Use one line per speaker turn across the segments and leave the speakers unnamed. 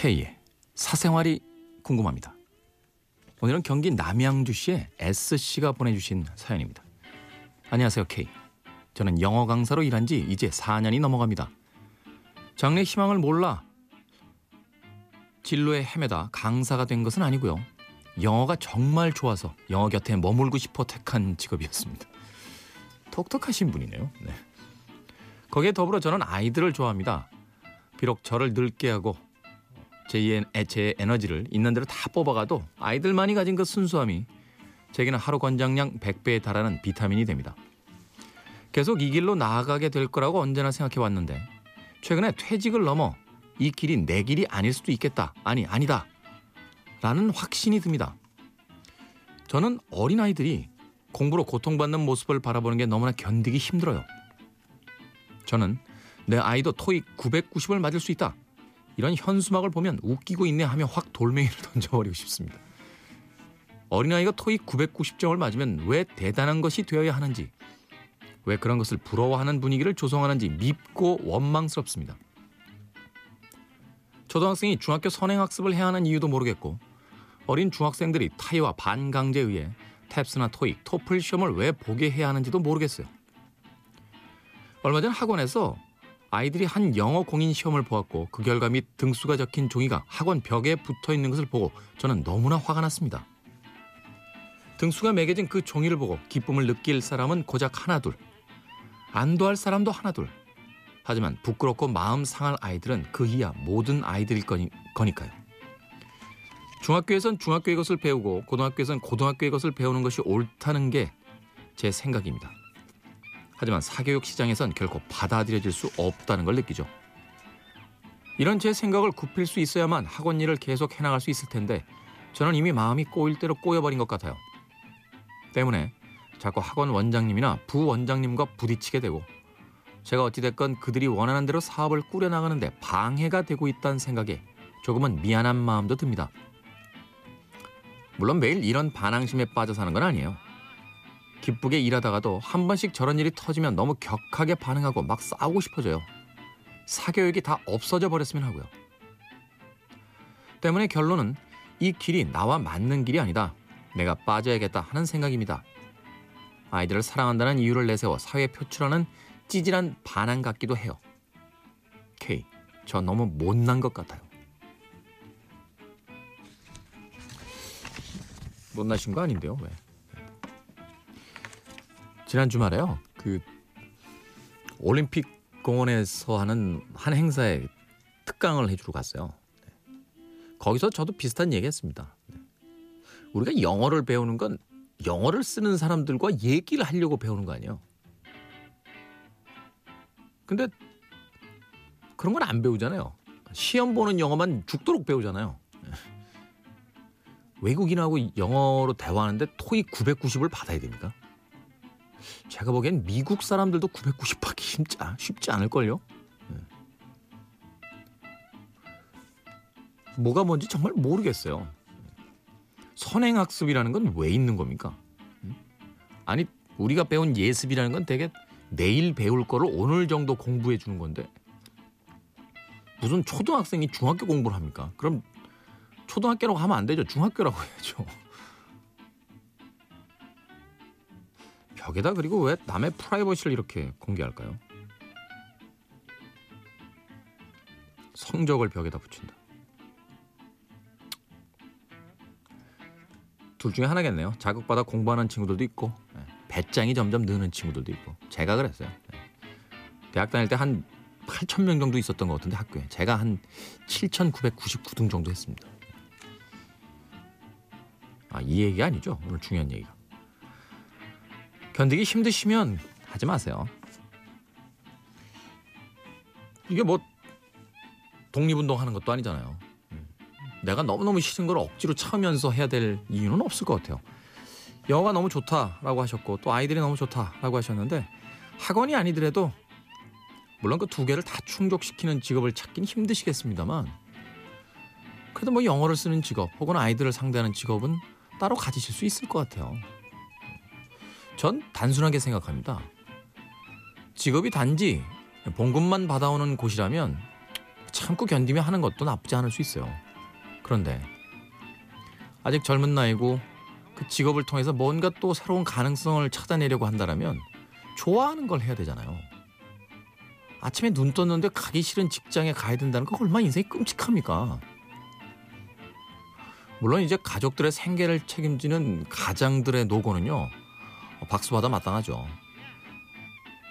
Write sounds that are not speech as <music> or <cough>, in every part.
K의 사생활이 궁금합니다. 오늘은 경기 남양주시의 S씨가 보내주신 사연입니다. 안녕하세요 K. 저는 영어 강사로 일한 지 이제 4년이 넘어갑니다. 장래 희망을 몰라 진로에 헤매다 강사가 된 것은 아니고요. 영어가 정말 좋아서 영어 곁에 머물고 싶어 택한 직업이었습니다. 톡톡하신 분이네요. 네. 거기에 더불어 저는 아이들을 좋아합니다. 비록 저를 늙게 하고 제, 제 에너지를 있는 대로 다 뽑아가도 아이들만이 가진 그 순수함이 제게는 하루 권장량 100배에 달하는 비타민이 됩니다. 계속 이 길로 나아가게 될 거라고 언제나 생각해 왔는데 최근에 퇴직을 넘어 이 길이 내 길이 아닐 수도 있겠다. 아니, 아니다. 라는 확신이 듭니다. 저는 어린아이들이 공부로 고통받는 모습을 바라보는 게 너무나 견디기 힘들어요. 저는 내 아이도 토익 990을 맞을 수 있다. 이런 현수막을 보면 웃기고 있네 하며 확 돌멩이를 <laughs> 던져버리고 싶습니다. 어린아이가 토익 990점을 맞으면 왜 대단한 것이 되어야 하는지, 왜 그런 것을 부러워하는 분위기를 조성하는지 밉고 원망스럽습니다. 초등학생이 중학교 선행학습을 해야 하는 이유도 모르겠고, 어린 중학생들이 타이와 반강제에 의해 탭스나 토익, 토플 시험을 왜 보게 해야 하는지도 모르겠어요. 얼마 전 학원에서 아이들이 한 영어 공인 시험을 보았고 그 결과 및 등수가 적힌 종이가 학원 벽에 붙어 있는 것을 보고 저는 너무나 화가 났습니다. 등수가 매겨진 그 종이를 보고 기쁨을 느낄 사람은 고작 하나둘. 안도할 사람도 하나둘. 하지만 부끄럽고 마음 상할 아이들은 그 이하 모든 아이들일 거니, 거니까요. 중학교에선 중학교의 것을 배우고 고등학교에선 고등학교의 것을 배우는 것이 옳다는 게 제 생각입니다. 하지만 사교육 시장에선 결코 받아들여질 수 없다는 걸 느끼죠. 이런 제 생각을 굽힐 수 있어야만 학원 일을 계속 해나갈 수 있을 텐데 저는 이미 마음이 꼬일 대로 꼬여버린 것 같아요. 때문에 자꾸 학원 원장님이나 부원장님과 부딪히게 되고 제가 어찌됐건 그들이 원하는 대로 사업을 꾸려나가는데 방해가 되고 있다는 생각에 조금은 미안한 마음도 듭니다. 물론 매일 이런 반항심에 빠져 사는 건 아니에요. 기쁘게 일하다가도 한 번씩 저런 일이 터지면 너무 격하게 반응하고 막 싸우고 싶어져요. 사교육이 다 없어져 버렸으면 하고요. 때문에 결론은 이 길이 나와 맞는 길이 아니다. 내가 빠져야겠다 하는 생각입니다. 아이들을 사랑한다는 이유를 내세워 사회에 표출하는 찌질한 반항 같기도 해요. K, 저 너무 못난 것 같아요. 못나신 거 아닌데요, 왜? 지난 주말에요. 그 올림픽 공원에서 하는 한 행사에 특강을 해주러 갔어요. 네. 거기서 저도 비슷한 얘기했습니다. 네. 우리가 영어를 배우는 건 영어를 쓰는 사람들과 얘기를 하려고 배우는 거 아니에요. 근데 그런 건 안 배우잖아요. 시험 보는 영어만 죽도록 배우잖아요. 네. 외국인하고 영어로 대화하는데 토익 990을 받아야 됩니까? 제가 보기엔 미국 사람들도 990 받기 쉽지, 쉽지 않을걸요? 네. 뭐가 뭔지 정말 모르겠어요. 선행학습이라는 건 왜 있는 겁니까? 아니, 우리가 배운 예습이라는 건 되게 내일 배울 거를 오늘 정도 공부해 주는 건데 무슨 초등학생이 중학교 공부를 합니까? 그럼 초등학교라고 하면 안 되죠. 중학교라고 해야죠. 벽에다 그리고 왜 남의 프라이버시를 이렇게 공개할까요? 성적을 벽에다 붙인다. 둘 중에 하나겠네요. 자극받아 공부하는 친구들도 있고 네. 배짱이 점점 느는 친구들도 있고 제가 그랬어요. 네. 대학 다닐 때 한 8천 명 정도 있었던 것 같은데 학교에 제가 한 7,999등 정도 했습니다. 아, 이 얘기 아니죠? 오늘 중요한 얘기가. 견디기 힘드시면 하지 마세요. 이게 뭐 독립운동 하는 것도 아니잖아요. 내가 너무너무 싫은 걸 억지로 참으면서 해야 될 이유는 없을 것 같아요. 영어가 너무 좋다라고 하셨고 또 아이들이 너무 좋다라고 하셨는데 학원이 아니더라도 물론 그 두 개를 다 충족시키는 직업을 찾긴 힘드시겠습니다만 그래도 뭐 영어를 쓰는 직업 혹은 아이들을 상대하는 직업은 따로 가지실 수 있을 것 같아요. 전 단순하게 생각합니다. 직업이 단지 봉급만 받아오는 곳이라면 참고 견디며 하는 것도 나쁘지 않을 수 있어요. 그런데 아직 젊은 나이고 그 직업을 통해서 뭔가 또 새로운 가능성을 찾아내려고 한다면 좋아하는 걸 해야 되잖아요. 아침에 눈 떴는데 가기 싫은 직장에 가야 된다는 거 얼마나 인생이 끔찍합니까? 물론 이제 가족들의 생계를 책임지는 가장들의 노고는요 박수 받아 마땅하죠.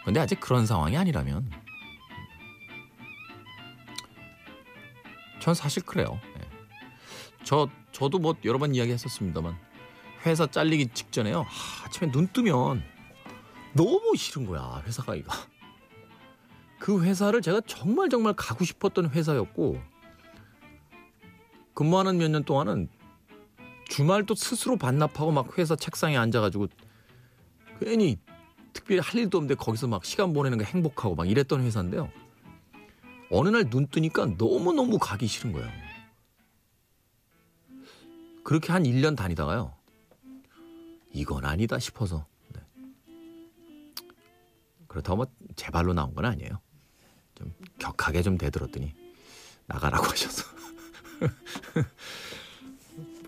근데 아직 그런 상황이 아니라면 전 사실 그래요. 예. 저 저도 뭐 여러 번 이야기했었습니다만 회사 잘리기 직전에요. 하, 아침에 눈 뜨면 너무 싫은 거야 회사 가기가. 그 회사를 제가 정말 정말 가고 싶었던 회사였고 근무하는 몇 년 동안은 주말도 스스로 반납하고 막 회사 책상에 앉아가지고 괜히 특별히 할 일도 없는데 거기서 막 시간 보내는 거 행복하고 막 이랬던 회사인데요. 어느 날 눈 뜨니까 너무너무 가기 싫은 거예요. 그렇게 한 1년 다니다가요. 이건 아니다 싶어서. 네. 그렇다고 뭐 제 발로 나온 건 아니에요. 좀 격하게 좀 대들었더니 나가라고 <laughs> 하셔서.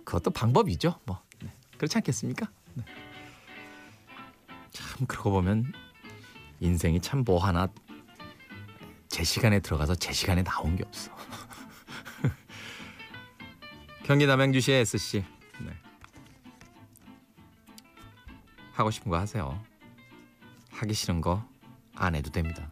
그것도 방법이죠. 뭐. 네. 그렇지 않겠습니까? 네. 참 <laughs> 그러고 보면 인생이 참 뭐 하나 제 시간에 들어가서 제 시간에 나온 게 없어. <laughs> 경기 남양주시의 SC. 네. 하고 싶은 거 하세요. 하기 싫은 거 안 해도 됩니다.